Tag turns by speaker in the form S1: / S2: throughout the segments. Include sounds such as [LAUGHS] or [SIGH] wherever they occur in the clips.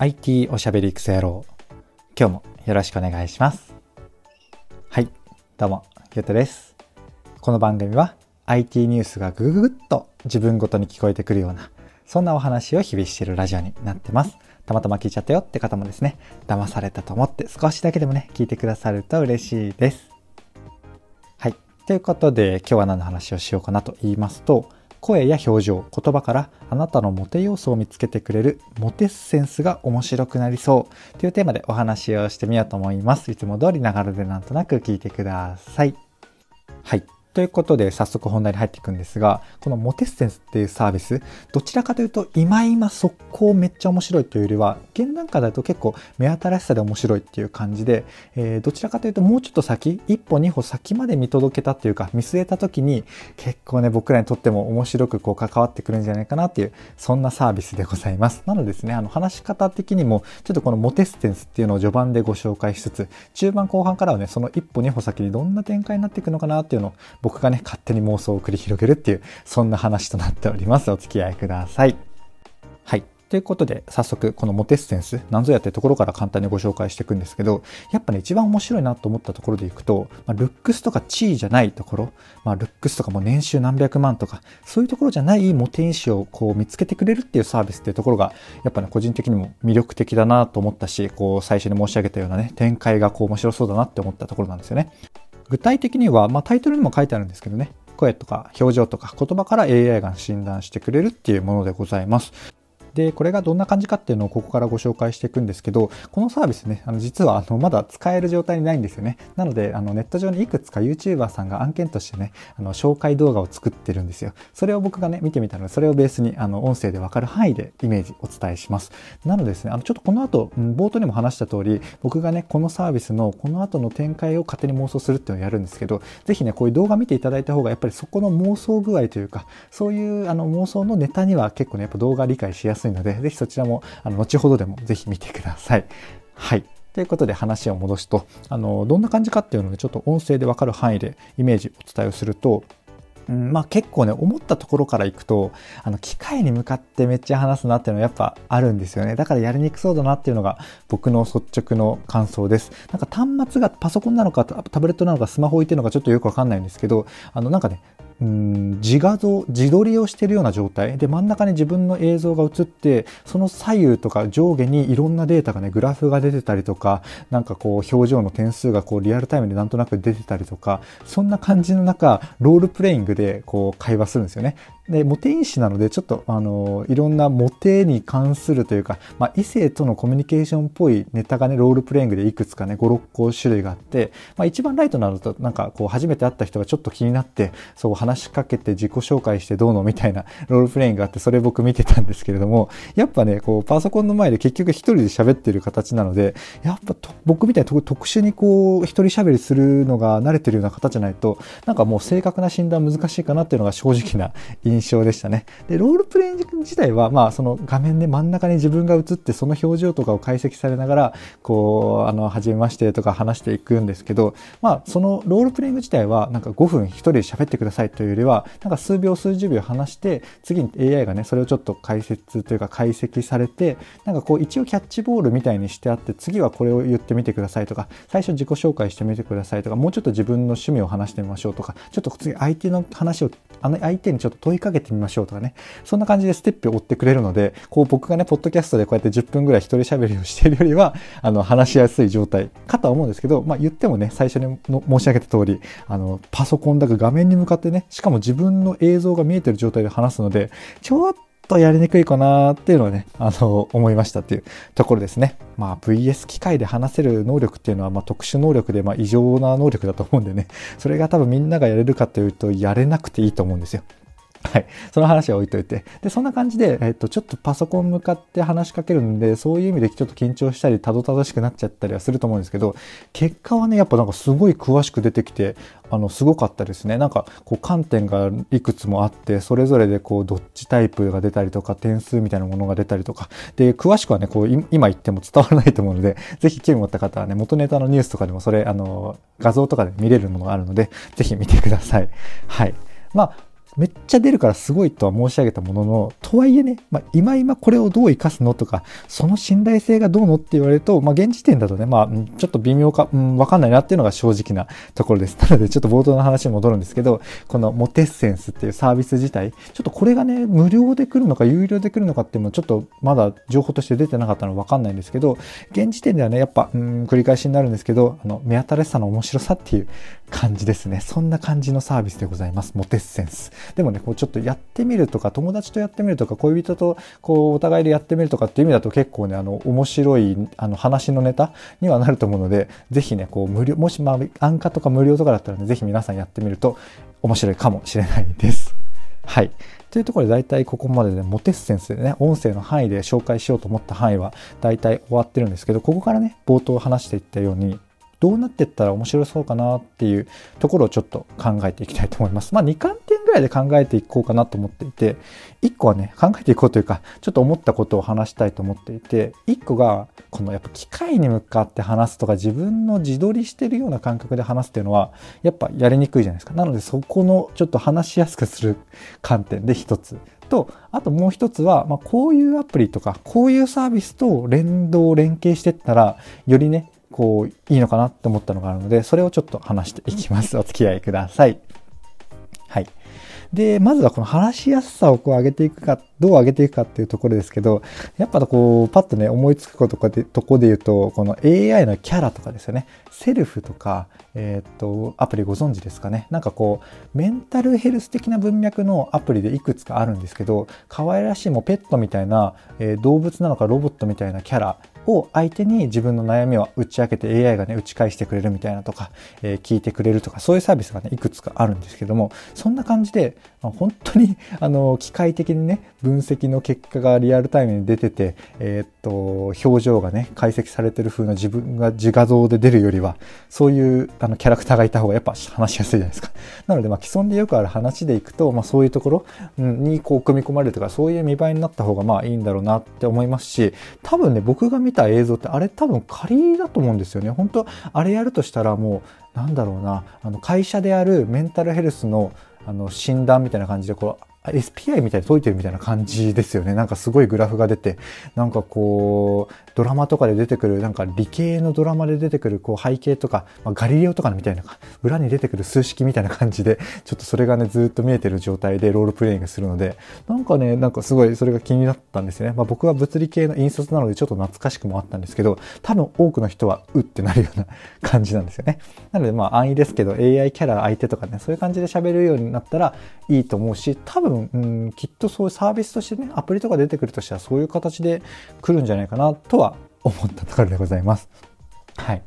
S1: IT おしゃべりクソ野郎。今日もよろしくお願いします。はいどうもゆうとです。この番組は IT ニュースがぐぐぐっと自分ごとに聞こえてくるようなそんなお話を日々しているラジオになってます。たまたま聞いちゃったよって方もですね騙されたと思って少しだけでもね聞いてくださると嬉しいです。はいということで今日は何の話をしようかなと言いますと声や表情、言葉からあなたのモテ要素を見つけてくれるモテッセンスが面白くなりそうというテーマでお話をしてみようと思います。いつも通りながらでなんとなく聞いてください。はい。ということで早速本題に入っていくんですが、このモテッセンスっていうサービス、どちらかというと今今速攻めっちゃ面白いというよりは、現段階だと結構目新しさで面白いっていう感じで、えー、どちらかというともうちょっと先、一歩二歩先まで見届けたっていうか、見据えた時に結構ね、僕らにとっても面白くこう関わってくるんじゃないかなっていう、そんなサービスでございます。なのでですね、あの話し方的にも、ちょっとこのモテッセンスっていうのを序盤でご紹介しつつ、中盤後半からはね、その一歩二歩先にどんな展開になっていくのかなっていうのを僕がね、勝手に妄想を繰り広げるっていう、そんな話となっております。お付き合いください。はい。ということで、早速、このモテッセンス、何ぞやってところから簡単にご紹介していくんですけど、やっぱね、一番面白いなと思ったところでいくと、まあ、ルックスとか地位じゃないところ、まあ、ルックスとかも年収何百万とか、そういうところじゃないモテ因子をこう見つけてくれるっていうサービスっていうところが、やっぱね、個人的にも魅力的だなと思ったし、こう、最初に申し上げたようなね、展開がこう面白そうだなって思ったところなんですよね。具体的には、まあ、タイトルにも書いてあるんですけどね、声とか表情とか言葉から AI が診断してくれるっていうものでございます。で、これがどんな感じかっていうのをここからご紹介していくんですけど、このサービスね、あの実はあのまだ使える状態にないんですよね。なので、あのネット上にいくつか YouTuber さんが案件としてね、あの紹介動画を作ってるんですよ。それを僕がね、見てみたので、それをベースにあの音声でわかる範囲でイメージお伝えします。なのでですね、あのちょっとこの後、うん、冒頭にも話した通り、僕がね、このサービスのこの後の展開を勝手に妄想するっていうのをやるんですけど、ぜひね、こういう動画見ていただいた方が、やっぱりそこの妄想具合というか、そういうあの妄想のネタには結構ね、やっぱ動画理解しやすいので、ぜひそちらも、あの、後ほどでもぜひ見てください。はい。ということで話を戻すと、あの、どんな感じかっていうのをちょっと音声でわかる範囲でイメージお伝えをすると、うん、まあ結構ね、思ったところからいくと、あの、機械に向かってめっちゃ話すなっていうのはやっぱあるんですよね。だからやりにくそうだなっていうのが僕の率直の感想です。なんか端末がパソコンなのかタブレットなのかスマホ置いてるのかちょっとよくわかんないんですけど、あのなんかね、うん自画像自撮りをしているような状態。で真ん中に自分の映像が映ってその左右とか上下にいろんなデータがねグラフが出てたりとかなんかこう表情の点数がこうリアルタイムでなんとなく出てたりとかそんな感じの中ロールプレイングでこう会話するんですよね。で、モテ因子なので、ちょっと、あの、いろんなモテに関するというか、まあ、異性とのコミュニケーションっぽいネタがね、ロールプレイングでいくつかね、5、6個種類があって、まあ、一番ライトなのと、なんか、こう、初めて会った人がちょっと気になって、そう、話しかけて自己紹介してどうのみたいなロールプレイングがあって、それ僕見てたんですけれども、やっぱね、こう、パソコンの前で結局一人で喋ってる形なので、やっぱ僕みたいに特殊にこう、一人喋りするのが慣れてるような方じゃないと、なんかもう正確な診断難しいかなっていうのが正直な印象印象でしたね。で、ロールプレイング自体は、まあ、その画面で真ん中に自分が映って、その表情とかを解析されながら、こう、あの、初めましてとか話していくんですけど、まあ、そのロールプレイング自体は、なんか5分1人で喋ってくださいというよりは、なんか数秒、数十秒話して、次に AI がね、それをちょっと解説というか解析されて、なんかこう、一応キャッチボールみたいにしてあって、次はこれを言ってみてくださいとか、最初自己紹介してみてくださいとか、もうちょっと自分の趣味を話してみましょうとか、ちょっと次相手の話を、あの相手にちょっと問いかけてみましょうとかね、そんな感じでステップを追ってくれるので、こう僕がね、ポッドキャストでこうやって10分ぐらい一人喋りをしているよりは、[LAUGHS] あの、話しやすい状態かとは思うんですけど、まあ言ってもね、最初に申し上げた通り、あの、パソコンだか画面に向かってね、しかも自分の映像が見えてる状態で話すので、ちょっとやりにくいかなっていうのはね、あの、思いましたっていうところですね。まあ VS 機械で話せる能力っていうのはまあ特殊能力でまあ異常な能力だと思うんでね、それが多分みんながやれるかというとやれなくていいと思うんですよ。はい。その話は置いといて。で、そんな感じで、えっと、ちょっとパソコン向かって話しかけるんで、そういう意味でちょっと緊張したり、たどたどしくなっちゃったりはすると思うんですけど、結果はね、やっぱなんかすごい詳しく出てきて、あの、すごかったですね。なんか、こう、観点がいくつもあって、それぞれでこう、どっちタイプが出たりとか、点数みたいなものが出たりとか、で、詳しくはね、こう、今言っても伝わらないと思うので、ぜひ興味持った方はね、元ネタのニュースとかでもそれ、あの、画像とかで見れるものがあるので、ぜひ見てください。はい。まあ、めっちゃ出るからすごいとは申し上げたものの、とはいえね、まあ、今今これをどう活かすのとか、その信頼性がどうのって言われると、まあ、現時点だとね、まあ、ちょっと微妙か、うん、わかんないなっていうのが正直なところです。[LAUGHS] なので、ちょっと冒頭の話に戻るんですけど、このモテッセンスっていうサービス自体、ちょっとこれがね、無料で来るのか有料で来るのかっていうのもちょっとまだ情報として出てなかったのわかんないんですけど、現時点ではね、やっぱ、うん、繰り返しになるんですけど、あの、目新しさの面白さっていう感じですね。そんな感じのサービスでございます。モテッセンス。でもね、こうちょっとやってみるとか、友達とやってみるとか、恋人とこうお互いでやってみるとかっていう意味だと結構ね、あの、面白い、あの、話のネタにはなると思うので、ぜひね、こう無料、もしまあ、安価とか無料とかだったらね、ぜひ皆さんやってみると面白いかもしれないです。[LAUGHS] はい。というところで大体ここまでで、ね、モテッセンスでね、音声の範囲で紹介しようと思った範囲は大体終わってるんですけど、ここからね、冒頭話していったように、どうなっていったら面白そうかなっていうところをちょっと考えていきたいと思います。まあ2観点ぐらいで考えていこうかなと思っていて、1個はね、考えていこうというか、ちょっと思ったことを話したいと思っていて、1個が、このやっぱ機械に向かって話すとか自分の自撮りしてるような感覚で話すっていうのは、やっぱやりにくいじゃないですか。なのでそこのちょっと話しやすくする観点で1つ。と、あともう一つは、まあ、こういうアプリとか、こういうサービスと連動、連携してったら、よりね、こう、いいのかなって思ったのがあるので、それをちょっと話していきます。お付き合いください。はい。で、まずはこの話しやすさをこう上げていくか、どう上げていくかっていうところですけど、やっぱこう、パッとね、思いつくことかで、とこで言うと、この AI のキャラとかですよね。セルフとか、えー、っと、アプリご存知ですかね。なんかこう、メンタルヘルス的な文脈のアプリでいくつかあるんですけど、可愛らしいもペットみたいな、えー、動物なのかロボットみたいなキャラを相手に自分の悩みを打ち明けて AI がね、打ち返してくれるみたいなとか、えー、聞いてくれるとか、そういうサービスがね、いくつかあるんですけども、そんな感じで、まあ、本当に、あの、機械的にね、分析の結果がリアルタイムに出てて、えー、っと、表情がね、解析されてる風な自分が自画像で出るよりは、そういうあのキャラクターがいた方がやっぱ話しやすいじゃないですか。なので、まあ、既存でよくある話でいくと、まあ、そういうところにこう組み込まれるとか、そういう見栄えになった方がまあいいんだろうなって思いますし、多分ね、僕が見た映像ってあれ多分仮だと思うんですよね。本当あれやるとしたらもう、なんだろうな、あの会社であるメンタルヘルスのあの診断みたいな感じでこう SPI みたいに解いてるみたいな感じですよね。なんかすごいグラフが出て、なんかこう、ドラマとかで出てくる、なんか理系のドラマで出てくるこう背景とか、まあ、ガリレオとかみたいな、裏に出てくる数式みたいな感じで、[LAUGHS] ちょっとそれがね、ずっと見えてる状態でロールプレイングするので、なんかね、なんかすごいそれが気になったんですよね。まあ、僕は物理系の引率なのでちょっと懐かしくもあったんですけど、多分多くの人はうってなるような感じなんですよね。[LAUGHS] なのでまあ安易ですけど、AI キャラ相手とかね、そういう感じで喋るようになったらいいと思うし、多分、うん、きっとそういうサービスとしてね、アプリとか出てくるとしたらそういう形で来るんじゃないかなとは思ったところでございます。はい。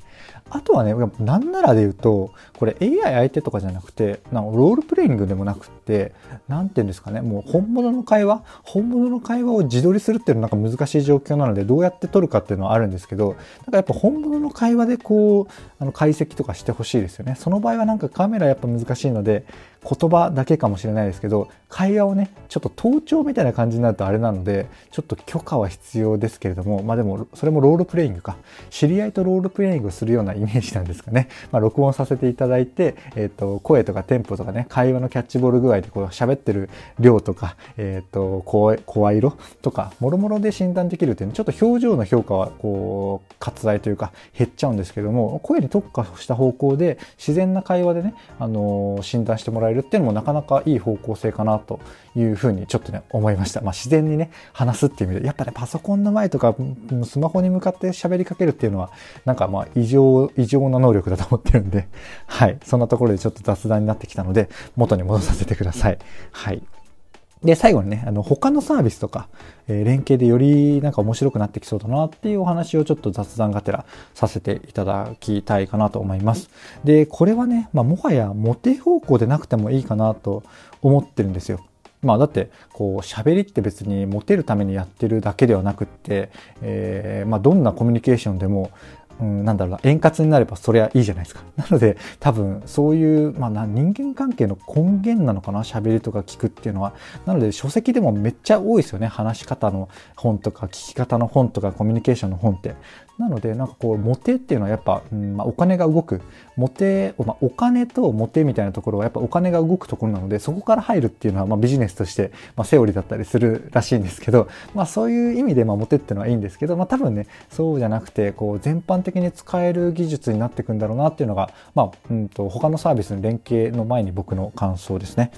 S1: あとはね、なんならで言うと、これ AI 相手とかじゃなくて、なんかロールプレイングでもなくって、なんて言うんですかね、もう本物の会話、本物の会話を自撮りするっていうのはなんか難しい状況なので、どうやって撮るかっていうのはあるんですけど、なんかやっぱ本物の会話でこう、あの解析とかしてほしいですよね。その場合はなんかカメラやっぱ難しいので、言葉だけかもしれないですけど会話をねちょっと盗聴みたいな感じになるとあれなのでちょっと許可は必要ですけれどもまあでもそれもロールプレイングか。知り合いとロールプレイングするようなイメージなんですかね、まあ、録音させていただいて、えーと、声とかテンポとかね会話のキャッチボール具合でこう喋ってる量とか、えーと、声声色とかもろもろで診断できるっていうちょっと表情の評価はこう割愛というか減っちゃうんですけども声に特化した方向で自然な会話でね、あの、診断してもらえるっていうのもなかなかいい方向性かなというふうにちょっとね思いました。まあ、自然にね話すっていう意味でやっぱねパソコンの前とかスマホに向かって喋りかけるっていうのはなんかまあ異常異常な能力だと思ってるんではいそんなところでちょっと雑談になってきたので元に戻させてください。はいで、最後にね、あの、他のサービスとか、えー、連携でよりなんか面白くなってきそうだなっていうお話をちょっと雑談がてらさせていただきたいかなと思います。で、これはね、まあ、もはやモテ方向でなくてもいいかなと思ってるんですよ。まあだってこう喋りって別にモテるためにやってるだけではなくって、えー、まあどんなコミュニケーションでもうん、なんだろうな、円滑になればそれはいいじゃないですか。[LAUGHS] なので、多分、そういう、まあ、人間関係の根源なのかな、喋りとか聞くっていうのは。なので、書籍でもめっちゃ多いですよね。話し方の本とか、聞き方の本とか、コミュニケーションの本って。なのでなんかこうモテっていうのはやっぱ、うんまあ、お金が動くモテ、まあ、お金とモテみたいなところはやっぱお金が動くところなのでそこから入るっていうのはまあビジネスとして、まあ、セオリーだったりするらしいんですけど、まあ、そういう意味でまあモテっていうのはいいんですけど、まあ、多分ねそうじゃなくてこう全般的に使える技術になっていくんだろうなっていうのが、まあうんと、他のサービスの連携の前に僕の感想ですね。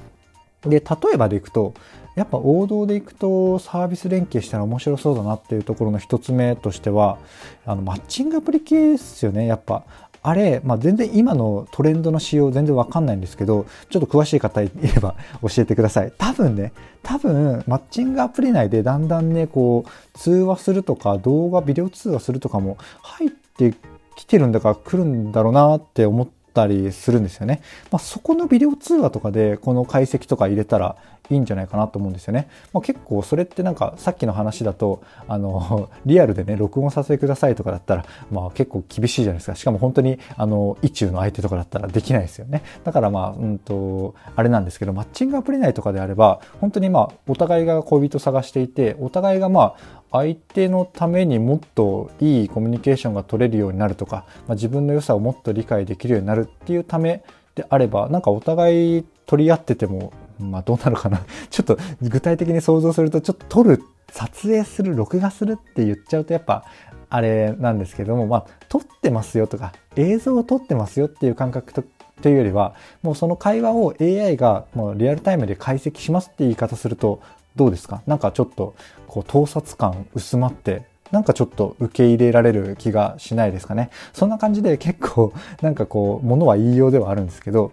S1: で例えばでいくとやっぱ王道でいくとサービス連携したら面白そうだなっていうところの一つ目としてはあのマッチングアプリ系ですよねやっぱあれ、まあ、全然今のトレンドの仕様全然わかんないんですけど、ちょっと詳しい方いれば [LAUGHS] 教えてください。多分ね、多分マッチングアプリ内でだんだんね、こう、通話するとか動画、ビデオ通話するとかも入ってきてるんだから来るんだろうなって思ったりするんですよね。まあ、そこのビデオ通話とかでこの解析とか入れたらいいんじゃないかなと思うんですよね。まあ、結構それってなんかさっきの話だとあの [LAUGHS] リアルでね録音させてくださいとかだったら、まあ、結構厳しいじゃないですかしかも本当にあの意中の相手とかだったらできないですよねだからまあうんとあれなんですけどマッチングアプリ内とかであれば本当にまあお互いが恋人探していてお互いがまあ相手のためにもっといいコミュニケーションが取れるようになるとか、まあ、自分の良さをもっと理解できるようになるっていうためであればなんかお互い取り合っててもまあどうなるかな [LAUGHS] ちょっと具体的に想像するとちょっと撮る撮影する録画するって言っちゃうとやっぱあれなんですけどもまあ撮ってますよとか映像を撮ってますよっていう感覚とというよりはもうその会話を AI がもうリアルタイムで解析しますって言い方するとどうですか？なんかちょっとこう盗撮感薄まってなんかちょっと受け入れられる気がしないですかね？そんな感じで結構なんかこう、ものは言いようではあるんですけど、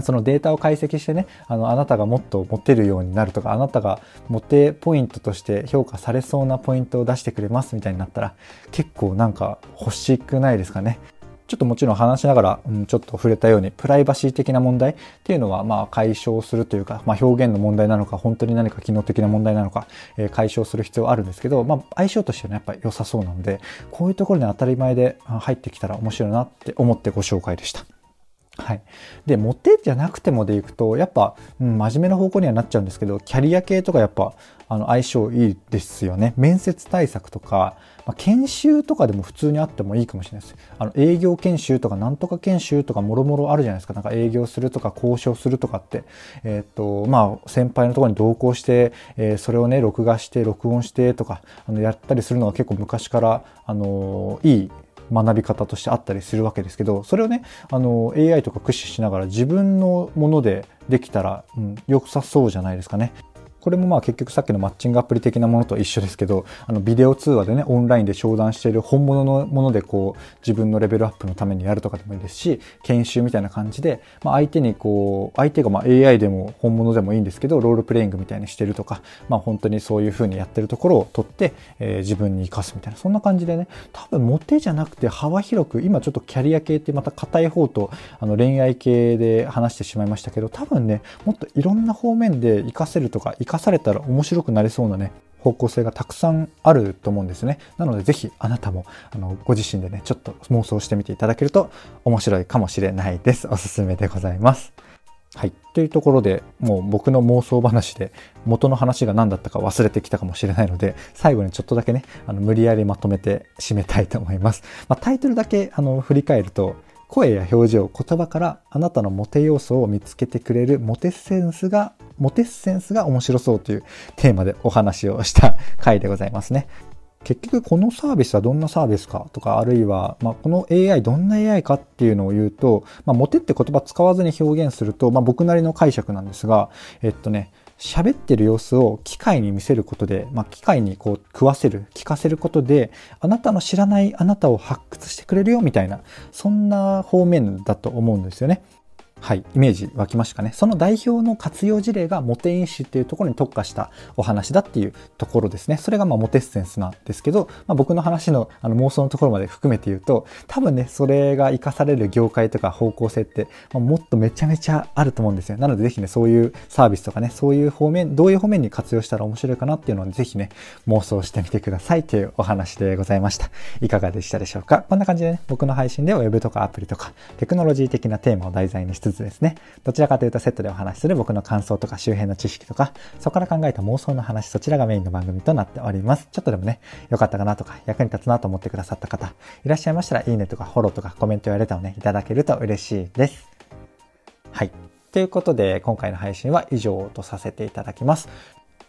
S1: そのデータを解析してね、あの、あなたがもっとモテるようになるとか、あなたがモテポイントとして評価されそうなポイントを出してくれますみたいになったら、結構なんか欲しくないですかね。ちょっともちろん話しながら、うん、ちょっと触れたように、プライバシー的な問題っていうのは、まあ、解消するというか、まあ、表現の問題なのか、本当に何か機能的な問題なのか、えー、解消する必要あるんですけど、まあ、相性としては、ね、やっぱり良さそうなので、こういうところに当たり前で入ってきたら面白いなって思ってご紹介でした。はい。で、モテじゃなくてもでいくと、やっぱ、うん、真面目な方向にはなっちゃうんですけど、キャリア系とかやっぱ、あの、相性いいですよね。面接対策とか、まあ、研修とかでも普通にあってもいいかもしれないです。あの、営業研修とか、なんとか研修とか、もろもろあるじゃないですか。なんか営業するとか、交渉するとかって。えっ、と、まあ、先輩のところに同行して、えー、それをね、録画して、録音してとか、あの、やったりするのが結構昔から、あのいい学び方としてあったりするわけですけど、それをね、あの、AI とか駆使しながら自分のものでできたら、うん、良さそうじゃないですかね。これもまあ結局さっきのマッチングアプリ的なものと一緒ですけど、あのビデオ通話でね、オンラインで商談している本物のものでこう自分のレベルアップのためにやるとかでもいいですし、研修みたいな感じで、まあ、相手にこう、相手がまあ AI でも本物でもいいんですけど、ロールプレイングみたいにしてるとか、まあ本当にそういう風にやってるところを取って、えー、自分に活かすみたいな、そんな感じでね、多分モテじゃなくて幅広く、今ちょっとキャリア系ってまた硬い方とあの恋愛系で話してしまいましたけど、多分ね、もっといろんな方面で活かせるとか、活かかされたら面白くなりそうなね、方向性がたくさんあると思うんですね。なのでぜひあなたもあのご自身でね、ちょっと妄想してみていただけると面白いかもしれないです。おすすめでございます。はい。というところで、もう僕の妄想話で元の話が何だったか忘れてきたかもしれないので、最後にちょっとだけね、あの無理やりまとめて締めたいと思います。まあ、タイトルだけあの振り返ると、声や表情、言葉からあなたのモテ要素を見つけてくれるモテセンスが、モテセンスが面白そうというテーマでお話をした回でございますね。結局このサービスはどんなサービスかとか、あるいは、まあ、この AI どんな AI かっていうのを言うと、まあ、モテって言葉使わずに表現すると、まあ、僕なりの解釈なんですが、えっとね、喋ってる様子を機械に見せることで、まあ、機械にこう食わせる、聞かせることで、あなたの知らないあなたを発掘してくれるよみたいな、そんな方面だと思うんですよね。はい、イメージ湧きましたかね。その代表の活用事例がモテ因子っていうところに特化したお話だっていうところですね。それがまモテッセンスなんですけど、まあ、僕の話のあの妄想のところまで含めて言うと、多分ね、それが活かされる業界とか方向性って、まあ、もっとめちゃめちゃあると思うんですよ。なのでぜひね、そういうサービスとかね、そういう方面、どういう方面に活用したら面白いかなっていうのをぜひね、妄想してみてくださいというお話でございました。いかがでしたでしょうか？こんな感じでね、僕の配信では Web とかアプリとかテクノロジー的なテーマを題材にし続つですね、どちらかというとセットでお話しする僕の感想とか周辺の知識とか、そこから考えた妄想の話、そちらがメインの番組となっております。ちょっとでもね、良かったかなとか、役に立つなと思ってくださった方、いらっしゃいましたら、いいねとかフォローとかコメントやレターをね、いただけると嬉しいです。はい。ということで、今回の配信は以上とさせていただきます。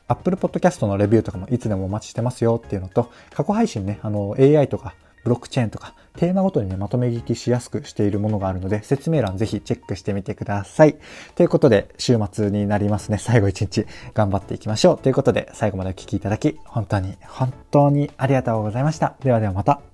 S1: Apple Podcast のレビューとかもいつでもお待ちしてますよっていうのと、過去配信ね、あの AI とかブロックチェーンとかテーマごとにね、まとめ聞きしやすくしているものがあるので、説明欄ぜひチェックしてみてください。ということで、週末になりますね。最後一日頑張っていきましょう。ということで、最後までお聴きいただき、本当に、本当にありがとうございました。ではではまた。